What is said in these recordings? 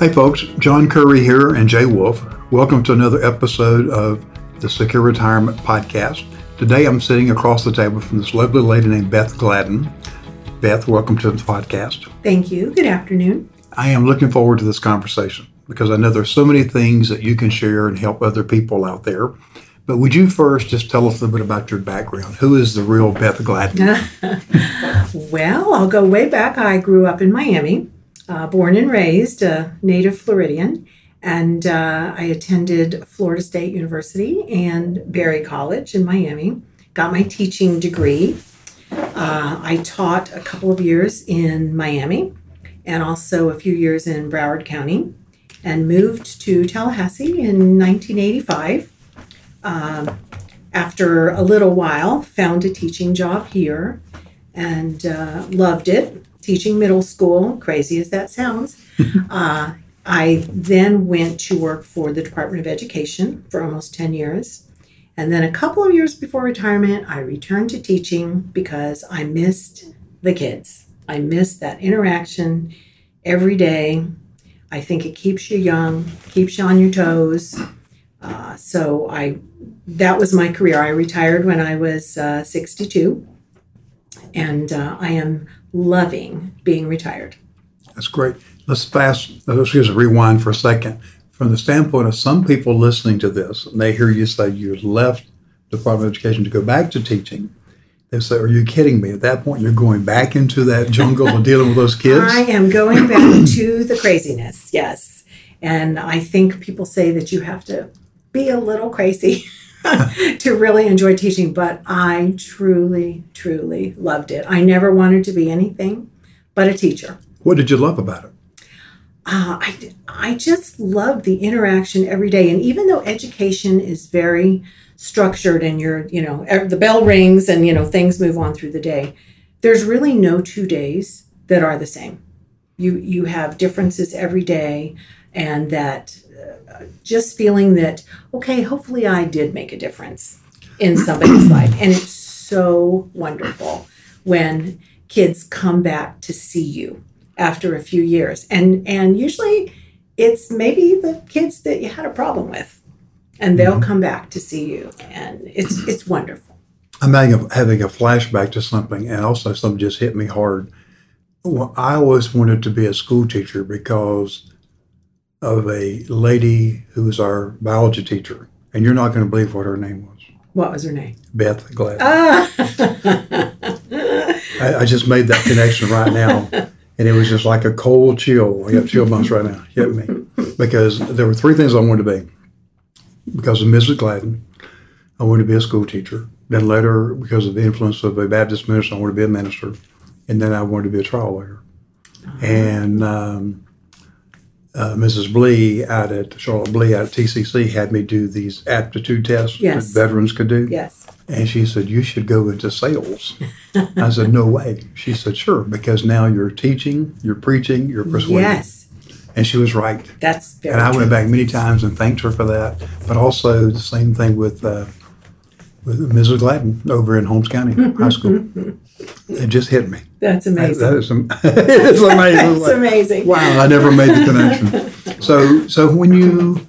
Hey folks, John Curry here and Jay Wolf. Welcome to another episode of the Secure Retirement Podcast. Today I'm sitting across the table from this lovely lady named Beth Gladden. Beth, welcome to the podcast. Thank you. Good afternoon. I am looking forward to this conversation because I know there's so many things that you can share and help other people out there. But would you first just tell us a little bit about your background? Who is the real Beth Gladden? well, I'll go way back. I grew up in Miami, uh, born and raised, a native Floridian, and uh, I attended Florida State University and Barry College in Miami. Got my teaching degree. Uh, I taught a couple of years in Miami and also a few years in Broward County and moved to Tallahassee in 1985 um, after a little while, found a teaching job here and uh, loved it. Teaching middle school, crazy as that sounds. uh, I then went to work for the Department of Education for almost 10 years. And then a couple of years before retirement, I returned to teaching because I missed the kids. I missed that interaction every day. I think it keeps you young, keeps you on your toes. Uh, so I, that was my career. I retired when I was uh, 62, and uh, I am loving being retired. That's great. Let's fast. Let's just rewind for a second. From the standpoint of some people listening to this, and they hear you say you left the Department of Education to go back to teaching, they say, "Are you kidding me?" At that point, you're going back into that jungle of dealing with those kids. I am going back to the craziness. Yes, and I think people say that you have to be a little crazy to really enjoy teaching, but I truly, truly loved it. I never wanted to be anything but a teacher. What did you love about it? Uh, I, I just love the interaction every day. And even though education is very structured and you're, you know, the bell rings and, you know, things move on through the day, there's really no two days that are the same. You, you have differences every day and that just feeling that, okay, hopefully I did make a difference in somebody's life. And it's so wonderful when kids come back to see you after a few years. And and usually it's maybe the kids that you had a problem with. And they'll mm-hmm. come back to see you. And it's it's wonderful. I'm having a, having a flashback to something, and also something just hit me hard. Well, I always wanted to be a school teacher because of a lady who was our biology teacher, and you're not going to believe what her name was. What was her name? Beth Glad. Ah. I, I, just made that connection right now, and it was just like a cold chill. I got chill bumps right now. Hit me because there were three things I wanted to be. Because of Mrs. Gladden, I wanted to be a school teacher. Then later, because of the influence of a Baptist minister, I wanted to be a minister, and then I wanted to be a trial lawyer. Uh-huh. And um, uh, Mrs. Blee out at Charlotte Blee out at TCC had me do these aptitude tests yes. that veterans could do. Yes. And she said, You should go into sales. I said, No way. She said, Sure, because now you're teaching, you're preaching, you're persuading. Yes. And she was right. That's very And I true. went back many times and thanked her for that. But also the same thing with uh, with Mrs. Gladden over in Holmes County High School. It just hit me. That's amazing. That, that is, it's amazing. That's amazing. Wow, I never made the connection. so, so when you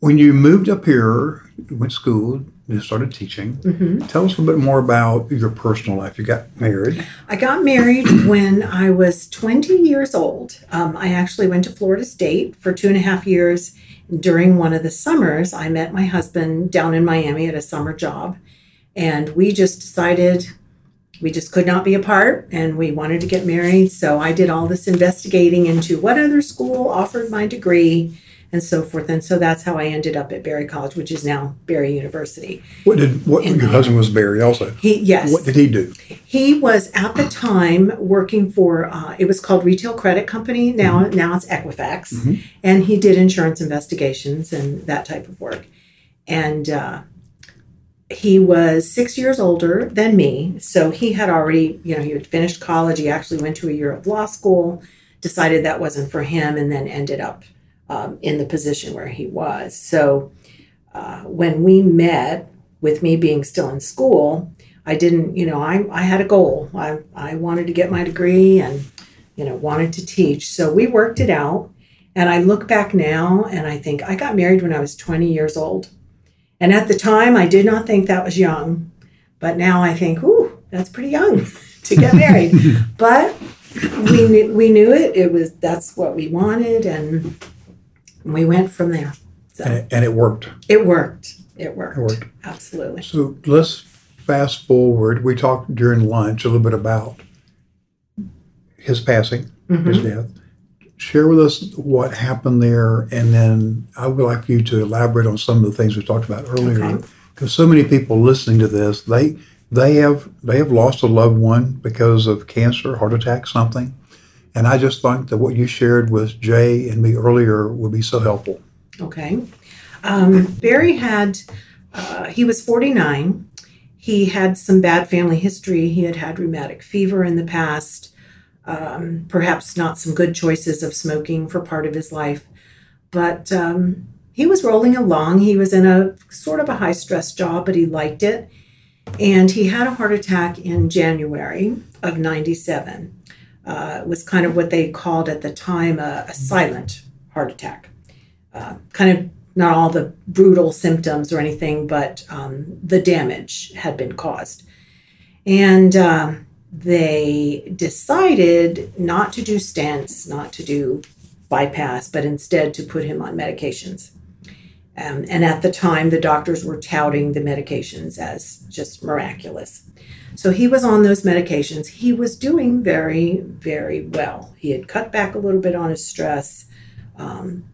when you moved up here, went to school, you started teaching. Mm-hmm. Tell us a little bit more about your personal life. You got married. I got married when I was 20 years old. Um, I actually went to Florida State for two and a half years. During one of the summers, I met my husband down in Miami at a summer job, and we just decided we just could not be apart and we wanted to get married. So I did all this investigating into what other school offered my degree and so forth. And so that's how I ended up at Barry College, which is now Barry University. What did what and your husband was Barry also? He yes. What did he do? He was at the time working for uh, it was called Retail Credit Company. Now mm-hmm. now it's Equifax, mm-hmm. and he did insurance investigations and that type of work. And uh, he was six years older than me. So he had already, you know, he had finished college. He actually went to a year of law school, decided that wasn't for him, and then ended up um, in the position where he was. So uh, when we met, with me being still in school, I didn't, you know, I, I had a goal. I, I wanted to get my degree and, you know, wanted to teach. So we worked it out. And I look back now and I think I got married when I was 20 years old. And at the time, I did not think that was young. But now I think, ooh, that's pretty young to get married. but we knew, we knew it. It was that's what we wanted, and we went from there. So And it, and it worked. it worked. It worked. It worked. Absolutely. So let's fast forward. We talked during lunch a little bit about his passing, his Mhm. death. Share with us what happened there, and then I would like you to elaborate on some of the things we talked about earlier. Okay. Because so many people listening to this, they they have they have lost a loved one because of cancer, heart attack, something. And I just think that what you shared with Jay and me earlier would be so helpful. Okay. Um, Barry had, uh, he was 49. He had some bad family history. He had had rheumatic fever in the past, um, perhaps not some good choices of smoking for part of his life. But um, he was rolling along. He was in a sort of a high stress job, but he liked it. And he had a heart attack in January of 97. Uh, was kind of what they called at the time a, a silent heart attack uh, kind of not all the brutal symptoms or anything, but um, the damage had been caused. And um, they decided not to do stents, not to do bypass, but instead to put him on medications. Um, and at the time, the doctors were touting the medications as just miraculous. So he was on those medications. He was doing very, very well. He had cut back a little bit on his stress. Um,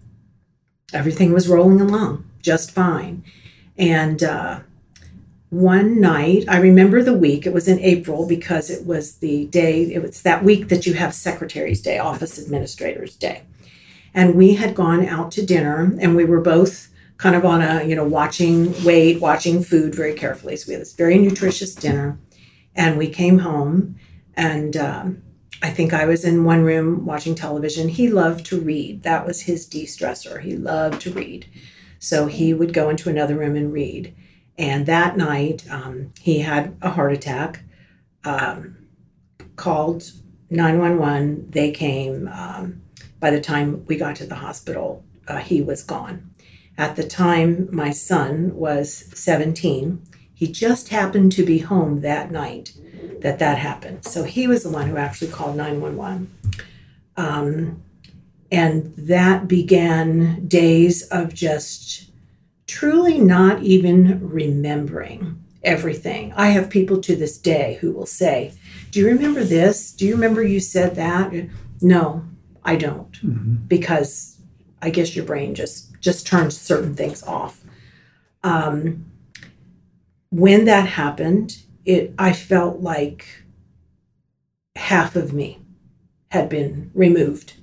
everything was rolling along just fine. And uh, one night, I remember the week, it was in April because it was the day, it was that week that you have Secretary's Day, Office Administrator's Day. And we had gone out to dinner and we were both kind of on a, you know, watching weight, watching food very carefully. So we had this very nutritious dinner. And we came home and um, I think I was in one room watching television. He loved to read. That was his de stressor. He loved to read. So he would go into another room and read. And that night, um, he had a heart attack, um, called 911. They came. Um, by the time we got to the hospital, uh, he was gone. At the time, my son was 17. He just happened to be home that night that that happened. So he was the one who actually called 911. Um, and that began days of just truly not even remembering everything. I have people to this day who will say, Do you remember this? Do you remember you said that? No, I don't. Mhm. Because I guess your brain just just turns certain things off. Um, when that happened, it I felt like half of me had been removed.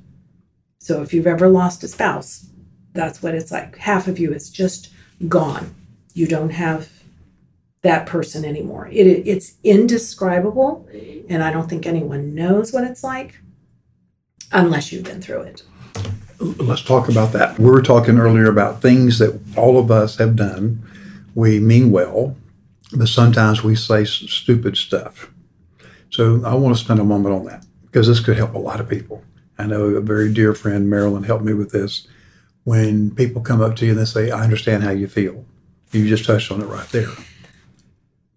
So if you've ever lost a spouse, that's what it's like. Half of you is just gone. You don't have that person anymore. It, it's indescribable, and I don't think anyone knows what it's like unless you've been through it. Let's talk about that. We were talking earlier about things that all of us have done. We mean well, but sometimes we say stupid stuff. So I want to spend a moment on that because this could help a lot of people. I know a very dear friend, Marilyn, helped me with this. When people come up to you and they say, I understand how you feel, you just touched on it right there.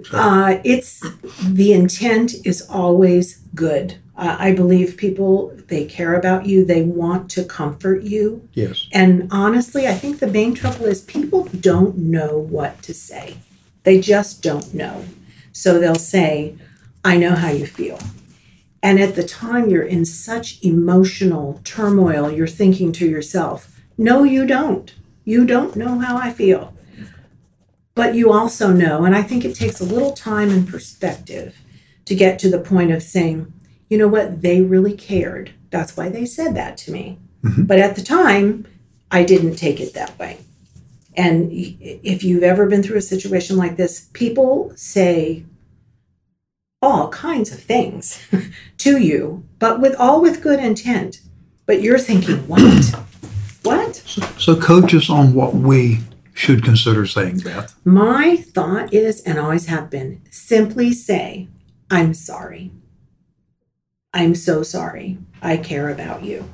So, Uh, it's the intent is always good. Uh, I believe people they care about you. They want to comfort you. yes. And honestly, I think the main trouble is people don't know what to say. They just don't know. So they'll say, I know how you feel. And at the time, you're in such emotional turmoil, you're thinking to yourself, No, you don't. You don't know how I feel. But you also know, and I think it takes a little time and perspective to get to the point of saying, you know what, they really cared. That's why they said that to me. Mm-hmm. But at the time, I didn't take it that way. And if you've ever been through a situation like this, people say all kinds of things to you, but with all with good intent. But you're thinking, what? What? So coach us on what we should consider saying, Beth. My thought is, and always have been, simply say, I'm sorry. I'm so sorry. I care about you.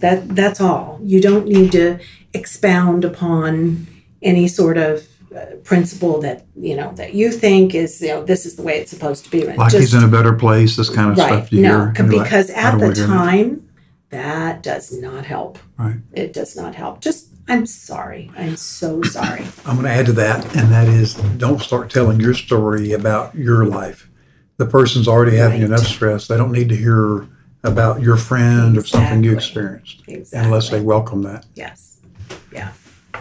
That that's all. You don't need to expound upon any sort of uh, principle that you know that you think is you know this is the way it's supposed to be. Like he's in a better place. This kind of right. stuff you no, hear. You're like, because at the time that does not help. Right. It does not help. Just I'm sorry. I'm so sorry. I'm going to add to that, and that is don't start telling your story about your life. The person's already having Right. enough stress. They don't need to hear about your friend or something you experienced Exactly. unless they welcome that. Yes. Yeah.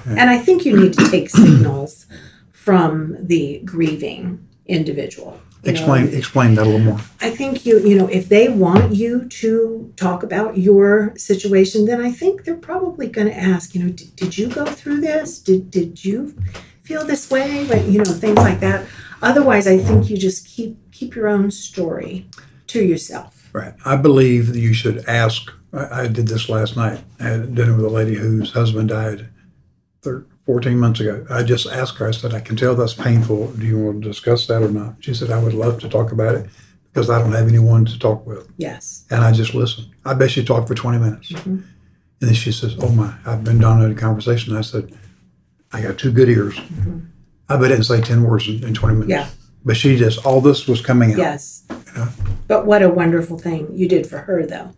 And I think you need to take signals from the grieving individual. You know, Explain explain that a little more. I think you, you know, if they want you to talk about your situation, then I think they're probably going to ask, you know, did, did you go through this? Did, did you feel this way? But, you know, things like that. Otherwise, I think you just keep, keep your own story to yourself. Right. I believe that you should ask. I, I did this last night. I had dinner with a lady whose husband died thir 14 months ago. I just asked her, I said, I can tell that's painful. Do you want to discuss that or not? She said, I would love to talk about it because I don't have anyone to talk with. Yes. And I just listened. I bet she talked for 20 minutes. Mhm. And then she says, Oh my, I've been dominated conversation. I said, I got two good ears. I bet I didn't say 10 words in, in 20 minutes. Yeah. But she just, all this was coming out. Yes. Yeah. But what a wonderful thing you did for her, though.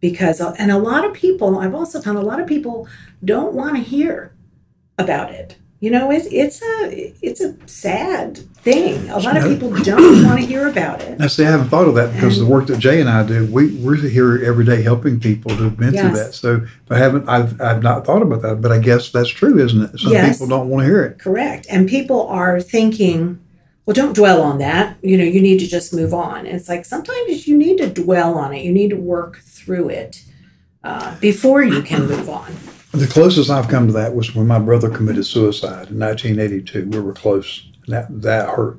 Because, uh, and a lot of people, I've also found a lot of people don't want to hear about it. You know, it's it's a it's a sad thing. A lot of people don't want to hear about it. I see, I haven't thought of that because And- the work that Jay and I do, we, we're here every day helping people who've been through that. So I haven't, I've, I've not thought about that, but I guess that's true, isn't it? Some Yes. people don't want to hear it. Correct. And people are thinking, well, don't dwell on that. You know, you need to just move on. And it's like sometimes you need to dwell on it. You need to work through it uh, before you can move on. The closest I've come to that was when my brother committed suicide in 1982. We were close. And that, that hurt.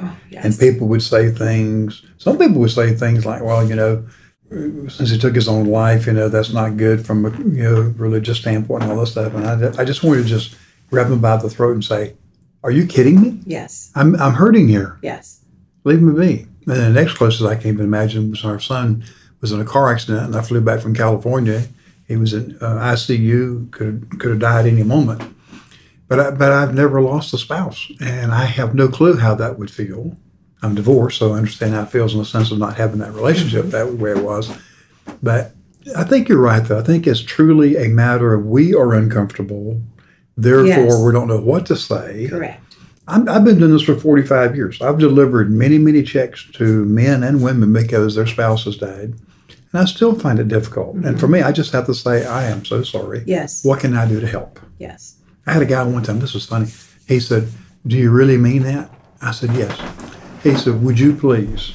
Oh, yes. And people would say things, some people would say things like, well, you know, since he took his own life, you know, that's not good from a you know, religious standpoint and all this stuff. And I, I just wanted to just grab him by the throat and say, are you kidding me? yes. I'm, I'm hurting here. Yes. Leave me be. And the next closest I can even imagine was our son was in a car accident, and I flew back from California. He was in uh, ICU, could could have died any moment. But I, but I've never lost a spouse, and I have no clue how that would feel. I'm divorced, so I understand how it feels in the sense of not having that relationship that way it was. But I think you're right, though. I think it's truly a matter of we are uncomfortable, therefore Yes. we don't know what to say. Correct. I'm, I've been doing this for 45 years. I've delivered many, many checks to men and women because their spouses died. And I still find it difficult. And for mm-hmm. me, I just have to say, I am so sorry. Yes. What can I do to help? Yes. I had a guy one time, this was funny. He said, Do you really mean that? I said, Yes. He said, Would you please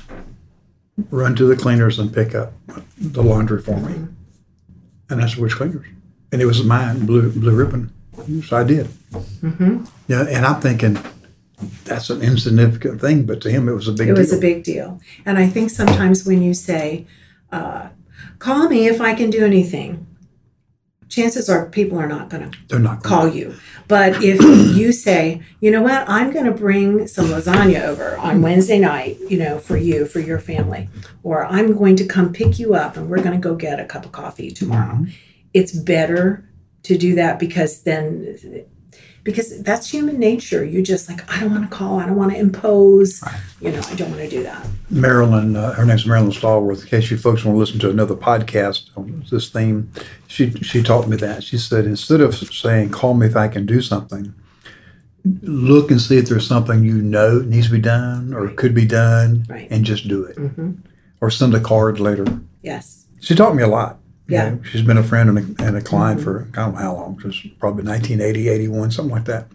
run to the cleaners and pick up the laundry for me? Mm-hmm. And I said, Which cleaners? And it was mine, blue, blue ribbon. So I did. hmm Yeah, and I'm thinking that's an insignificant thing, but to him it was a big It was deal. a big deal. And I think sometimes when you say, uh, call me if I can do anything, chances are people are not going to They're not call you. But if you say, you know what, I'm going to bring some lasagna over on Wednesday night, you know, for you, for your family, or I'm going to come pick you up and we're going to go get a cup of coffee tomorrow. It's better to do that because then, because that's human nature. You just like, I don't want to call, I don't want to impose, you know, I don't want to do that. Marilyn, uh, her name's Marilyn Stallworth. In case you folks want to listen to another podcast on this theme, she she taught me that. She said instead of saying "call me if I can do something," look and see if there's something you know needs to be done or could be done, Right. and just do it. hmm Or send a card later. Yes. She taught me a lot. You Yeah. know, she's been a friend and a, and a client for I don't know how long, just probably 1980, 81, something like that.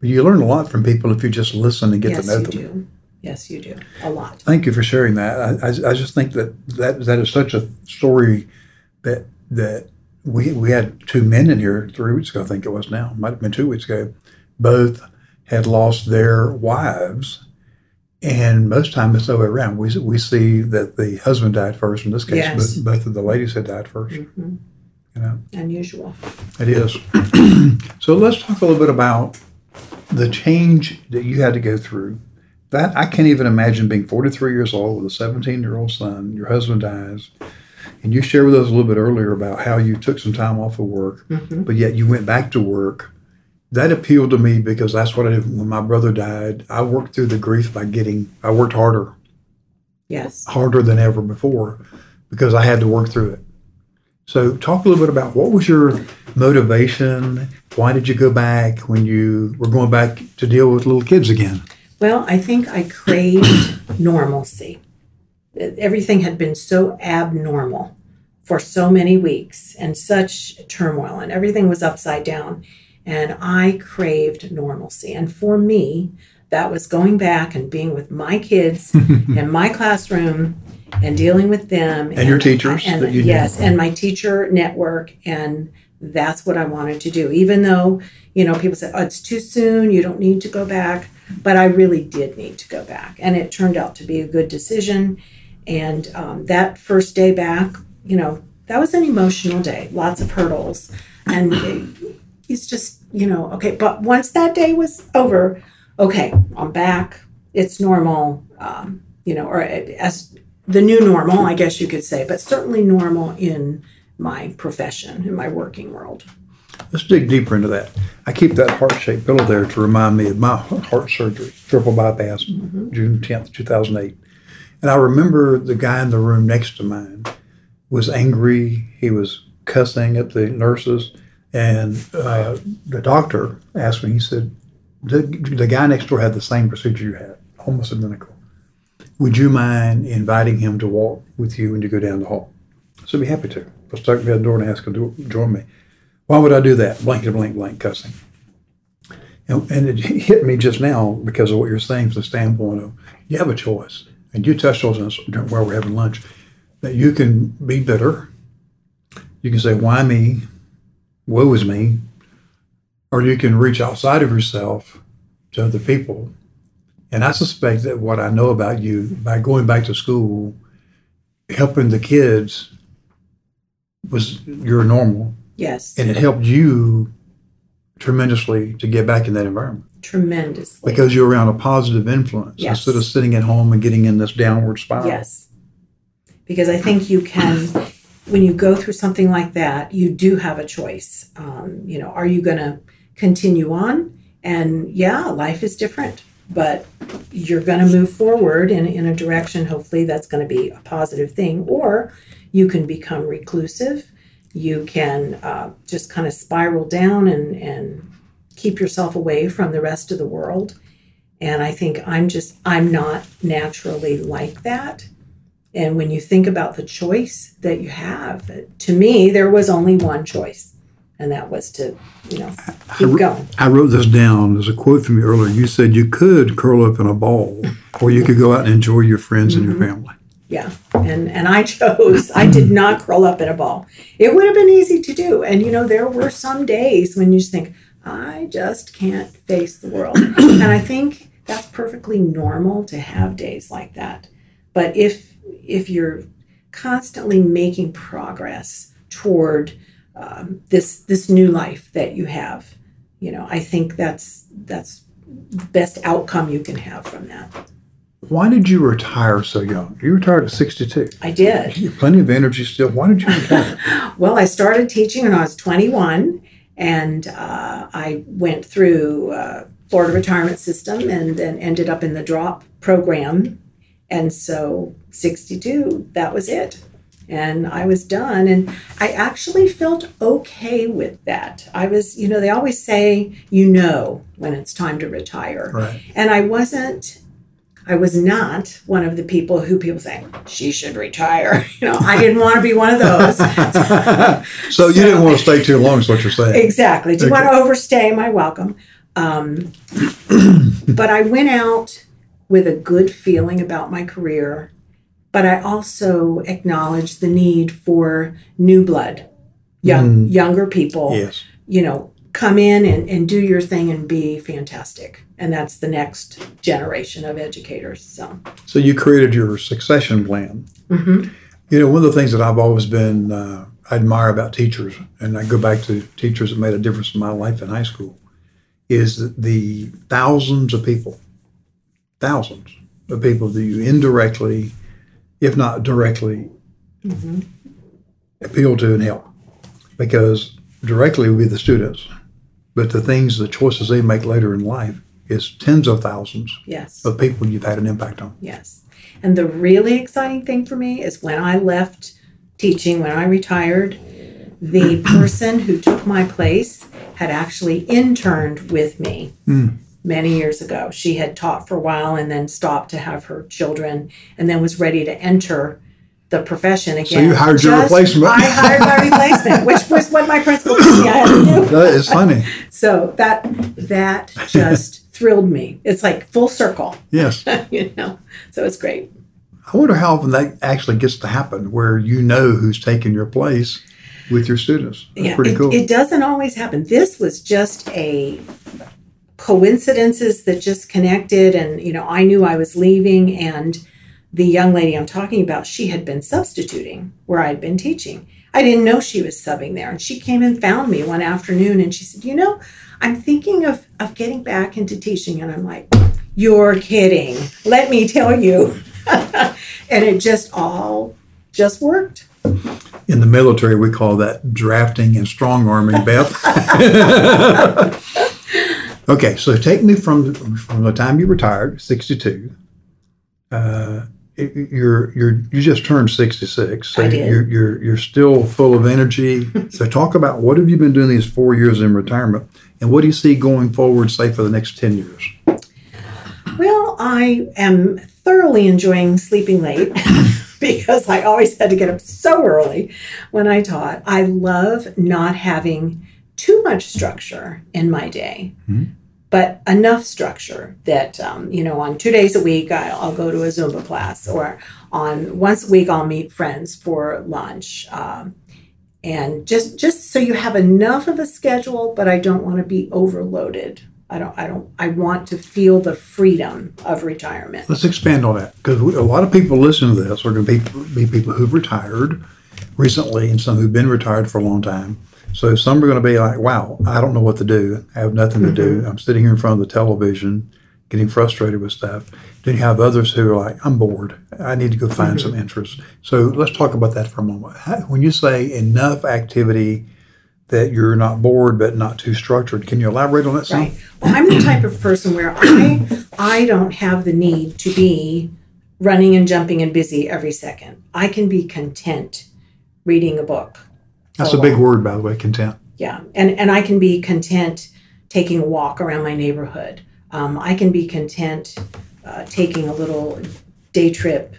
But you learn a lot from people if you just listen and get yes, to know you them. do. Yes, you do. A lot. Thank you for sharing that. I, I, I just think that, that that is such a story that that we we had two men in here three weeks ago. I think it was now might have been two weeks ago. Both had lost their wives, and most time it's the other way around. We we see that the husband died first. In this case, Yes. both, both of the ladies had died first. hmm You know, Unusual. it is. so let's talk a little bit about the change that you had to go through. That I can't even imagine being 43 years old with a 17 year old son. Your husband dies. And you shared with us a little bit earlier about how you took some time off of work, Mhm. but yet you went back to work. That appealed to me because that's what I did when my brother died. I worked through the grief by getting, I worked harder, Yes. harder than ever before because I had to work through it. So, talk a little bit about what was your motivation? Why did you go back when you were going back to deal with little kids again? Well, I think I craved normalcy. Everything had been so abnormal for so many weeks and such turmoil, and everything was upside down. And I craved normalcy. And for me, that was going back and being with my kids in my classroom and dealing with them And your teachers and that you knew. yes and my teacher network and that's what i wanted to do even though you know people said oh it's too soon you don't need to go back but i really did need to go back and it turned out to be a good decision and um, that first day back you know that was an emotional day lots of hurdles and it's just you know okay but once that day was over okay i'm back it's normal um, you know or as the new normal i guess you could say but certainly normal in my profession in my working world Let's dig deeper into that. I keep that heart shaped pillow there to remind me of my heart surgery, triple bypass, June 10th, 2008. And I remember the guy in the room next to mine was angry. He was cussing at the nurses. And uh, the doctor asked me, he said, the, the guy next door had the same procedure you had, almost identical. Would you mind inviting him to walk with you when you go down the hall? I said, be happy to. I stuck the door and asked him to join me. Why would I do that? Blank blank blank cussing. And, and it hit me just now because of what you're saying from the standpoint of you have a choice. And you touched on this while we're having lunch that you can be bitter. You can say, why me? Woe is me. Or you can reach outside of yourself to other people. And I suspect that what I know about you by going back to school, helping the kids was your normal yes and it helped you tremendously to get back in that environment tremendously because you're around a positive influence Yes. instead of sitting at home and getting in this downward spiral. Yes. Because I think you can, when you go through something like that, you do have a choice. Um, you know, are you going to continue on? And yeah, life is different, but you're going to move forward in, in a direction, hopefully, that's going to be a positive thing. Or you can become reclusive. You can uh, just kind of spiral down and, and keep yourself away from the rest of the world. And I think I'm just, I'm not naturally like that. And when you think about the choice that you have, to me, there was only one choice, and that was to, you know, keep going. I wrote this down as a quote from you earlier. You said you could curl up in a ball or you could go out and enjoy your friends and your mm-hmm. family. Yeah. And and I chose, I did mm-hmm. not curl up in a ball. It would have been easy to do. And you know, there were some days when you just think, I just can't face the world. and I think that's perfectly normal to have days like that. But if if you're constantly making progress toward um, this this new life that you have, you know, I think that's that's the best outcome you can have from that. Why did you retire so young? You retired at 62. I did. You have plenty of energy still. Why did you retire? Well, I started teaching when I was 21, and uh, I went through uh, Florida retirement system and then ended up in the drop program. And so 62, that was it. And I was done. And I actually felt okay with that. I was, you know, they always say, you know, when it's time to retire. right. And I wasn't, I was not one of the people who people say, she should retire. You know, I didn't want to be one of those. so you didn't want to stay too long, is what you're saying. Exactly. Do you want to overstay my welcome? Um, but I went out with a good feeling about my career, but I also acknowledge the need for new blood, young, younger people. Yes. You know, come in and, and do your thing and be fantastic. And that's the next generation of educators. So, So you created your succession plan. mhm. You know, one of the things that I've always been uh, I admire about teachers, and I go back to teachers that made a difference in my life in high school, is the thousands of people, thousands of people that you indirectly, if not directly, mm-hmm. appeal to and help because directly would be the students, but the things, the choices they make later in life is tens of thousands Yes. of people you've had an impact on. Yes. And the really exciting thing for me is when I left teaching, when I retired, the person who took my place had actually interned with me hmm. Many years ago. She had taught for a while and then stopped to have her children and then was ready to enter the profession again. So you hired your replacement. I hired my replacement, which was what my principal told me I had to do. That is funny. So that that just thrilled me. It's like full circle, Yes. you know. So it's great. I wonder how often that actually gets to happen where you know who's taking your place with your students. That's pretty it, cool. it doesn't always happen. This was just a coincidences that just connected and you know, I knew I was leaving and the young lady I'm talking about, she had been substituting where I'd been teaching. I didn't know she was subbing there. And she came and found me one afternoon and she said, You know, I'm thinking of, of getting back into teaching. And I'm like, You're kidding. Let me tell you. and it just all just worked. In the military, we call that drafting and strong arming, Beth. okay, so take me from from the time you retired, sixty two. Uh, you're you're you just turned sixty six, so you're you're you're still full of energy. so talk about what have you been doing these four years in retirement, and what do you see going forward, say for the next ten years? Well, I am thoroughly enjoying sleeping late because I always had to get up so early when I taught. I love not having too much structure in my day, but enough structure that, um, you know, on two days a week, I'll go to a Zumba class, or on once a week, I'll meet friends for lunch. Um, and just just so you have enough of a schedule, but I don't want to be overloaded. I don't I don't I want to feel the freedom of retirement. Let's expand on that because a lot of people listening to this are going to be, be people who've retired recently and some who've been retired for a long time. So some are going to be like, wow, I don't know what to do. I have nothing to do. Mm-hmm. I'm sitting here in front of the television getting frustrated with stuff. Then you have others who are like, I'm bored. I need to go find mm-hmm. some interest. So let's talk about that for a moment. When you say enough activity that you're not bored but not too structured, can you elaborate on that some? Right. Well, I'm the type of person where I I don't have the need to be running and jumping and busy every second. I can be content reading a book. That's a big word, by the way, content. Yeah, and and I can be content taking a walk around my neighborhood. Um, I can be content uh, taking a little day trip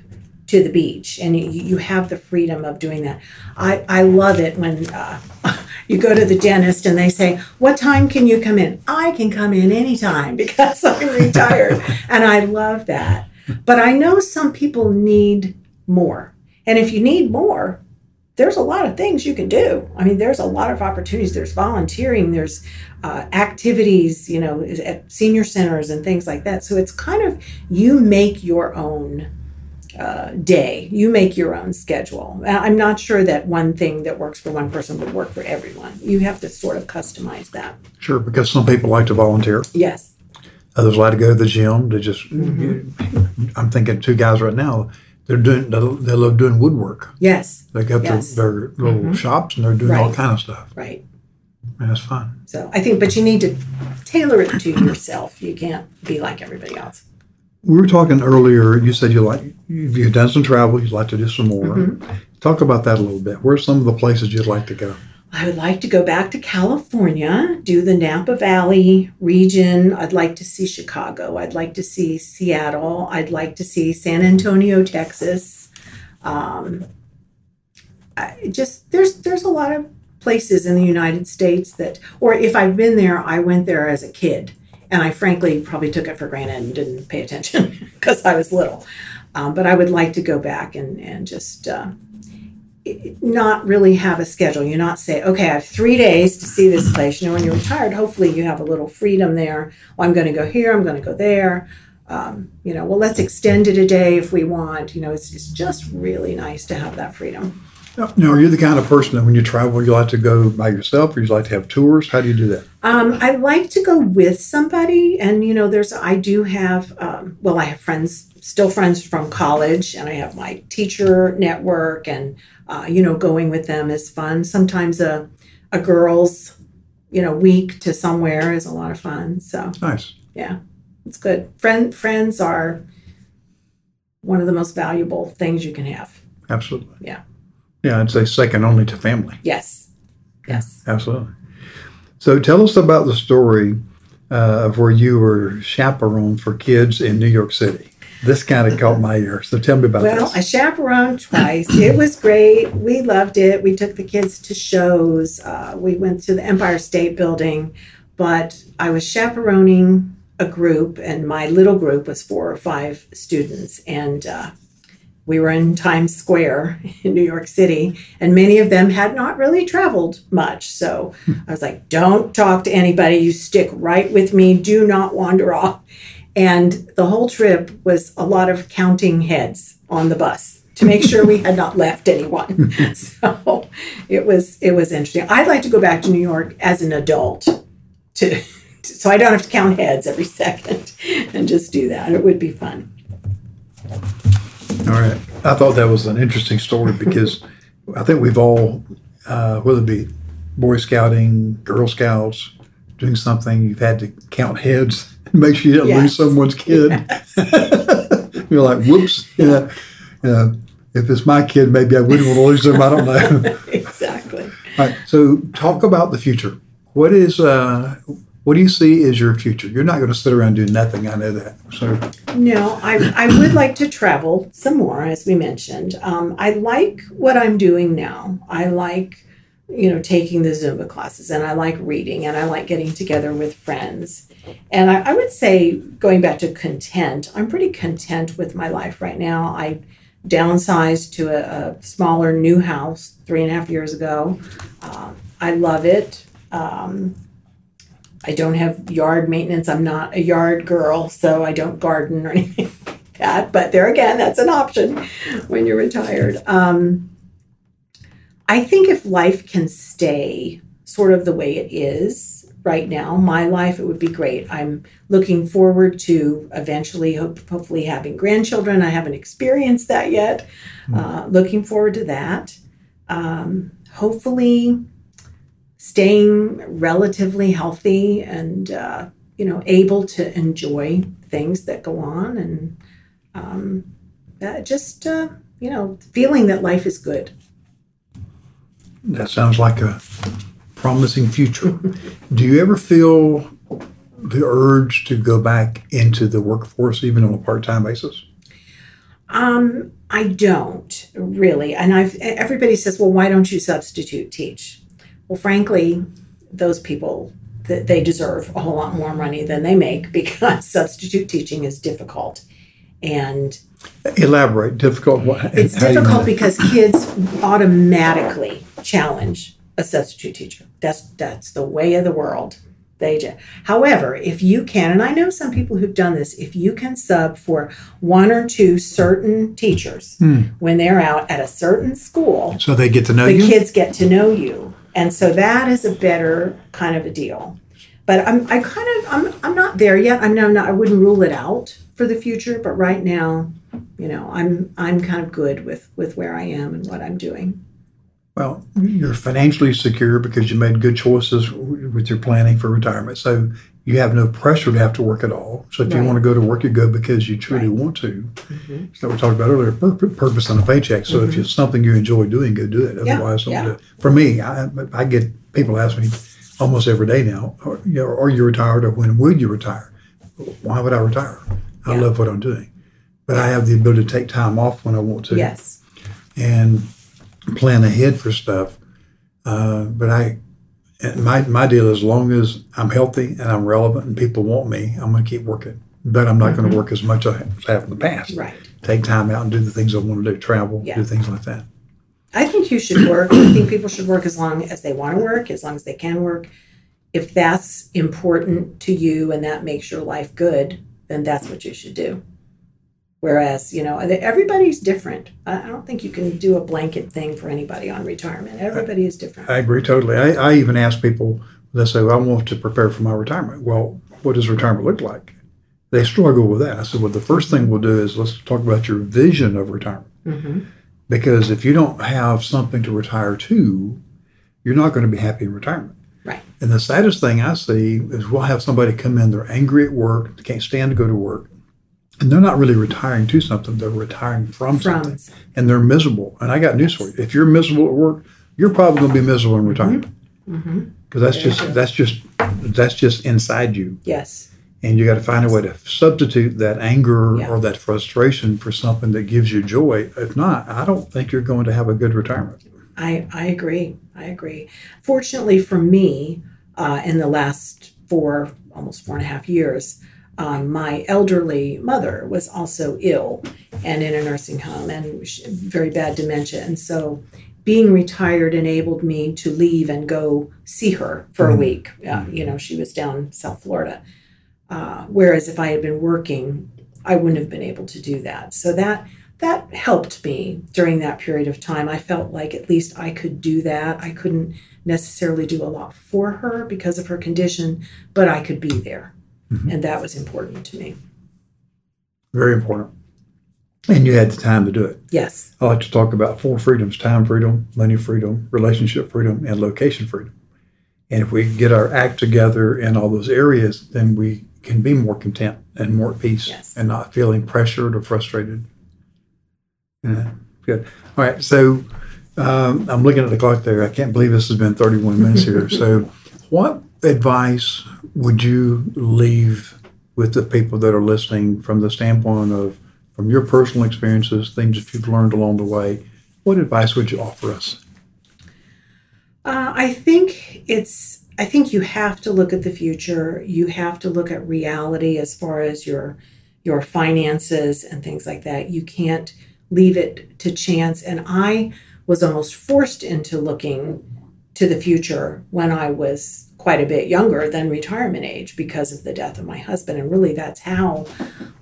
to the beach, and you, you have the freedom of doing that. I I love it when. Uh, You go to the dentist and they say, What time can you come in? I can come in anytime because I'm retired. and I love that. But I know some people need more. And if you need more, there's a lot of things you can do. I mean, there's a lot of opportunities. There's volunteering, there's uh, activities, you know, at senior centers and things like that. So it's kind of you make your own uh, day, you make your own schedule. I'm not sure that one thing that works for one person would work for everyone. You have to sort of customize that. Sure, because some people like to volunteer. Yes. Others like to go to the gym. to just, Mm-hmm. I'm thinking two guys right now. They're doing. They love doing woodwork. Yes. They got Yes. their, their little shops and they're doing all kind of stuff. Right. And that's fun. So I think, but you need to tailor it to yourself. You can't be like everybody else. We were talking earlier. You said you like you've done some travel. You'd like to do some more. Mm-hmm. Talk about that a little bit. Where's some of the places you'd like to go? I would like to go back to California, do the Napa Valley region. I'd like to see Chicago. I'd like to see Seattle. I'd like to see San Antonio, Texas. Um, I just there's there's a lot of places in the United States that, or if I've been there, I went there as a kid, and I frankly probably took it for granted and didn't pay attention because I was little. Um, but I would like to go back and and just. Uh, not really have a schedule. You're not say, okay, I have three days to see this place. You know, when you're retired, hopefully you have a little freedom there. Well, I'm going to go here. I'm going to go there. Um, you know, well, let's extend it a day if we want. You know, it's, it's just really nice to have that freedom. Now, are you the kind of person that when you travel, you like to go by yourself, or you like to have tours? How do you do that? Um, I like to go with somebody, and you know, there's I do have um, well, I have friends, still friends from college, and I have my teacher network, and uh, you know, going with them is fun. Sometimes a a girls, you know, week to somewhere is a lot of fun. So Nice. Yeah, it's good. Friend friends are one of the most valuable things you can have. Absolutely. Yeah. Yeah, I'd say second only to family. Yes, yes. Absolutely. So tell us about the story uh, of where you were chaperone for kids in New York City. This kind of caught my ear. So tell me about Well, this. I chaperoned twice. It was great. We loved it. We took the kids to shows. Uh, we went to the Empire State Building, but I was chaperoning a group, and my little group was four or five students, and uh, we were in Times Square in New York City, and many of them had not really traveled much. So hmm. I was like, "Don't talk to anybody. You stick right with me. Do not wander off." And the whole trip was a lot of counting heads on the bus to make sure we had not left anyone. so it was it was interesting. I'd like to go back to New York as an adult to so I don't have to count heads every second and just do that. It would be fun. All right. I thought that was an interesting story because I think we've all, uh, whether it be Boy Scouting, Girl Scouts, doing something, you've had to count heads and make sure you didn't lose someone's kid. You're like, whoops. You know, if it's my kid, maybe I wouldn't want to lose them. I don't know. exactly. All right. So talk about the future. What is, uh, what do you see is your future? You're not going to sit around doing nothing. I know that. So No, I, I would like to travel some more, as we mentioned. Um, I like what I'm doing now. I like, you know, taking the Zumba classes and I like reading and I like getting together with friends. And I, I would say, going back to content, I'm pretty content with my life right now. I downsized to a, a smaller new house three and a half years ago. Um, I love it. Um, I don't have yard maintenance. I'm not a yard girl, so I don't garden or anything like that. But there again, that's an option when you're retired. Um, I think if life can stay sort of the way it is right now, my life, it would be great. I'm looking forward to eventually, hope, hopefully, having grandchildren. I haven't experienced that yet. Uh, looking forward to that. Um, hopefully, staying relatively healthy and uh, you know able to enjoy things that go on and um, uh, just uh, you know feeling that life is good That sounds like a promising future. Do you ever feel the urge to go back into the workforce, even on a part time basis? um, i don't really and i've everybody says well why don't you substitute teach well frankly those people th- they deserve a whole lot more money than they make because substitute teaching is difficult and Elaborate. Difficult. It's how do you mean difficult because kids automatically challenge a substitute teacher. That's that's the way of the world. They do. However, if you can, and I know some people who've done this, if you can sub for one or two certain teachers Hmm. when they're out at a certain school, So they get to know the you. kids get to know you, and so that is a better kind of a deal. But I'm I kind of I'm I'm not there yet. I'm not, I wouldn't rule it out for the future, but right now, you know, I'm I'm kind of good with with where I am and what I'm doing. Well, you're financially secure because you made good choices with your planning for retirement. So you have no pressure to have to work at all. So if you want to go to work, you go because you truly Right. want to. Mhm. So we talked about earlier, pur- purpose on a paycheck. So if it's something you enjoy doing, go do it. Mm-hmm. Yeah, Otherwise, yeah. it. For me, I, I get people ask me almost every day now, are you, know, are you retired or when will you retire? Why would I retire? I Yeah. love what I'm doing. But I have the ability to take time off when I want to Yes. and plan ahead for stuff. Uh, but I, and my my deal is, as long as I'm healthy and I'm relevant and people want me, I'm going to keep working. But I'm not going to work as much as I have in the past. Mm-hmm. Right. Take time out and do the things I want to do, travel, Yeah. do things like that. I think you should work. I think people should work as long as they want to work, as long as they can work. If that's important to you and that makes your life good, then that's what you should do. Whereas, you know, everybody's different. I don't think you can do a blanket thing for anybody on retirement. Everybody is different. I agree totally. I, I even ask people, they say, well, I want to prepare for my retirement. Well, what does retirement look like? They struggle with that. I said, well, the first thing we'll do is let's talk about your vision of retirement. Mm-hmm. Because if you don't have something to retire to, you're not going to be happy in retirement. Right. And the saddest thing I see is we'll have somebody come in, they're angry at work, they can't stand to go to work, and they're not really retiring to something, they're retiring from, From something. And they're miserable. And I got news for you. If you're miserable at work, you're probably going to be miserable in retirement. Mm-hmm. Because that's Very just true. that's just that's just inside you. Yes. And you got to find a way to substitute that anger Yeah. or that frustration for something that gives you joy. If not, I don't think you're going to have a good retirement. I, I agree. I agree. Fortunately for me, uh, in the last four, almost four and a half years, um, my elderly mother was also ill and in a nursing home and very bad dementia. And so being retired enabled me to leave and go see her for a Mhm. week. Uh, you know, she was down South Florida. Uh, whereas if I had been working, I wouldn't have been able to do that. So that that helped me during that period of time. I felt like at least I could do that. I couldn't necessarily do a lot for her because of her condition, but I could be there. Mhm. And that was important to me. Very important. And you had the time to do it. Yes. I like to talk about four freedoms time freedom, money freedom, relationship freedom, and location freedom. And if we get our act together in all those areas, then we can be more content and more at peace Yes. and not feeling pressured or frustrated. Yeah, good. All right. So um, I'm looking at the clock there. I can't believe this has been 31 minutes here. So, what advice would you leave with the people that are listening from the standpoint of from your personal experiences, things that you've learned along the way? What advice would you offer us? Uh, I think it's. I think you have to look at the future. You have to look at reality as far as your your finances and things like that. You can't leave it to chance. And I was almost forced into looking to the future when I was quite a bit younger than retirement age because of the death of my husband. And really, that's how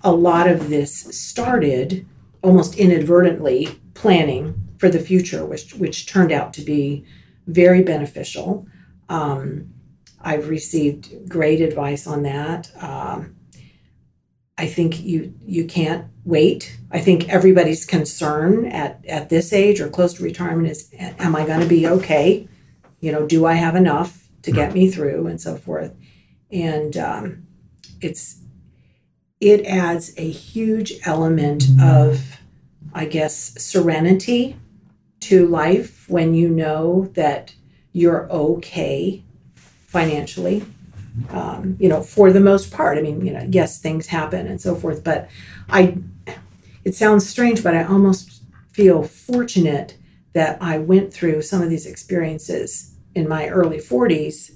a lot of this started, almost inadvertently planning for the future, which which turned out to be very beneficial. Um, I've received great advice on that. Um, I think you you can't wait. I think everybody's concern at at this age or close to retirement is, am I going to be okay? You know, do I have enough to get me through and so forth? And um, it's it adds a huge element of, I guess, serenity to life when you know that you're okay financially. Um, you know, for the most part. I mean, you know, yes, things happen and so forth, but I, it sounds strange, but I almost feel fortunate that I went through some of these experiences in my early 40s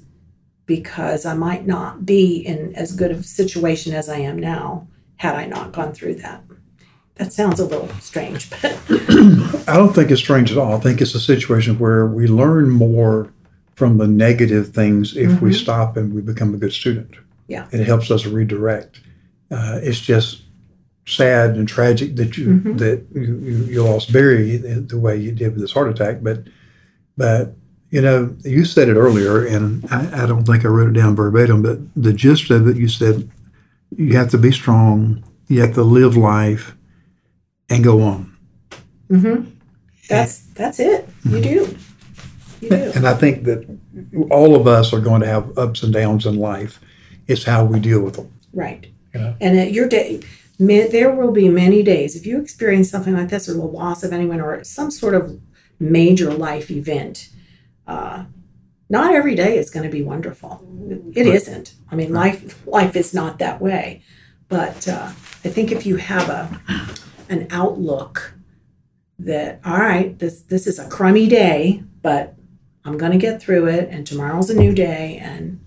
because I might not be in as good of a situation as I am now had I not gone through that. That sounds a little strange, but I don't think it's strange at all. I think it's a situation where we learn more from the negative things if we Mhm. stop and we become a good student. Yeah. It helps us redirect. Uh, it's just sad and tragic that you Mhm. that you, you, you lost Barry the way you did with this heart attack. But but you know you said it earlier, and I, I don't think I wrote it down verbatim, but the gist of it you said you have to be strong, you have to live life, and go on. Mm-hmm. that's that's it. You do. You do. And I think that all of us are going to have ups and downs in life. It's how we deal with them. Right. Yeah. And at your day, there will be many days if you experience something like this, or the loss of anyone, or some sort of major life event. Uh, not every day is going to be wonderful. It Right. isn't. I mean, life life is not that way. But uh, I think if you have a an outlook that all right, this this is a crummy day, but I'm going to get through it, and tomorrow's a new day, and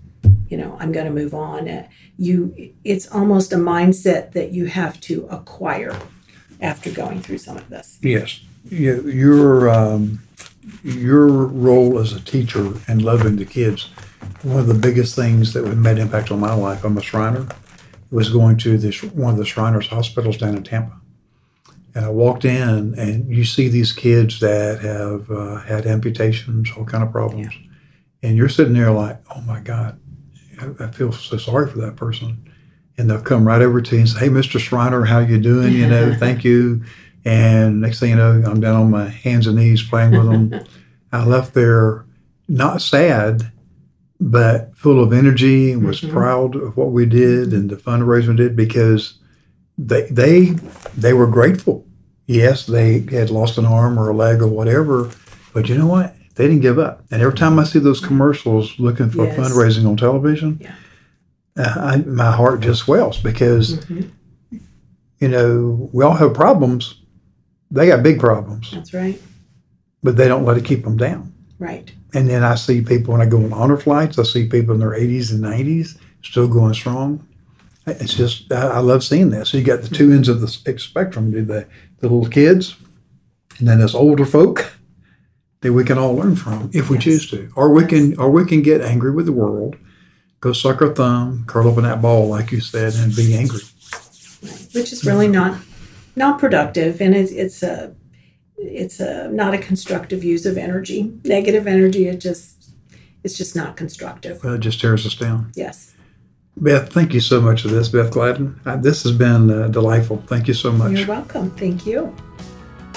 you know I'm going to move on. Uh, You, it's almost a mindset that you have to acquire after going through some of this. Yes. you're. um, your role as a teacher and loving the kids, one of the biggest things that made impact on my life. I'm a Shriner. Was going to this one of the Shriners hospitals down in Tampa, And I walked in, and you see these kids that have uh, had amputations, all kind of problems, and you're sitting there like, "Oh my God, I, I feel so sorry for that person." And they'll come right over to you and say, "Hey, Mr. Shriner, how you doing? You know, thank you." And next thing you know, I'm down on my hands and knees playing with them. I left there not sad, but full of energy and was Mhm. proud of what we did and the fundraising we did because they they they were grateful. Yes, they had lost an arm or a leg or whatever, but you know what? They didn't give up. And every time I see those commercials looking for Yes. fundraising on television, Yeah. uh, I, my heart just swells because Mhm. you know we all have problems. They got big problems, That's right. but they don't let it keep them down. Right. And then I see people when I go on honor flights, I see people in their 80s and 90s still going strong. It's just, I, love seeing that. So you got the two ends of the spectrum the, the, the little kids, and then there's older folk that we can all learn from if we Yes. choose to. Or we can, or we can get angry with the world, go suck our thumb, curl up in that ball, like you said, and be angry. Which is really not not productive, and it's it's a it's a not a constructive use of energy. Negative energy. It just it's just not constructive. Well, it just tears us down. Yes. Beth, thank you so much for this, Beth Gladden. Uh, this has been uh, delightful. Thank you so much. You're welcome. Thank you.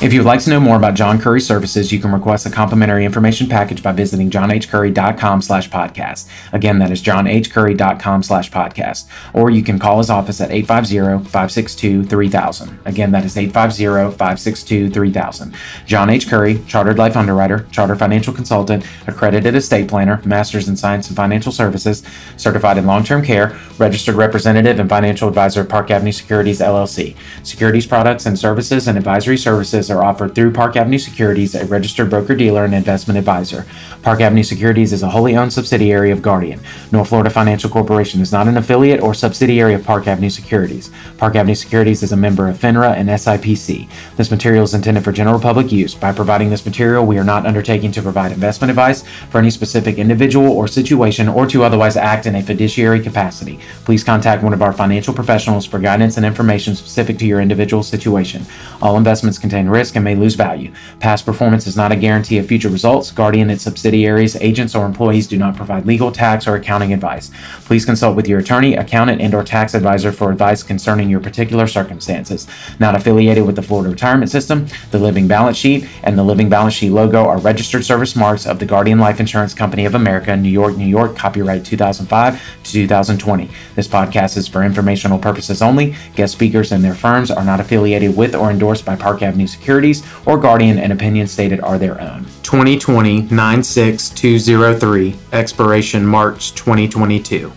If you would like to know more about John Curry services, you can request a complimentary information package by visiting johnhcurry.com slash podcast. Again, that is johnhcurry.com slash podcast. Or you can call his office at 850-562-3000. Again, that is 850-562-3000. John H. Curry, Chartered Life Underwriter, Charter Financial Consultant, Accredited Estate Planner, Masters in Science and Financial Services, Certified in Long-Term Care, Registered Representative and Financial Advisor Park Avenue Securities, LLC. Securities products and services and advisory services are offered through Park Avenue Securities, a registered broker dealer and investment advisor. Park Avenue Securities is a wholly owned subsidiary of Guardian. North Florida Financial Corporation is not an affiliate or subsidiary of Park Avenue Securities. Park Avenue Securities is a member of FINRA and SIPC. This material is intended for general public use. By providing this material, we are not undertaking to provide investment advice for any specific individual or situation or to otherwise act in a fiduciary capacity. Please contact one of our financial professionals for guidance and information specific to your individual situation. All investments contain risk and may lose value. Past performance is not a guarantee of future results. Guardian, its subsidiaries, agents, or employees do not provide legal, tax, or accounting advice. Please consult with your attorney, accountant, and/or tax advisor for advice concerning your particular circumstances. Not affiliated with the Florida Retirement System, the Living Balance Sheet, and the Living Balance Sheet logo are registered service marks of the Guardian Life Insurance Company of America, New York, New York, copyright 2005 to 2020. This podcast is for informational purposes only. Guest speakers and their firms are not affiliated with or endorsed by Park Avenue Securities or Guardian, and opinions stated are their own. 2020 96203, expiration March 2022.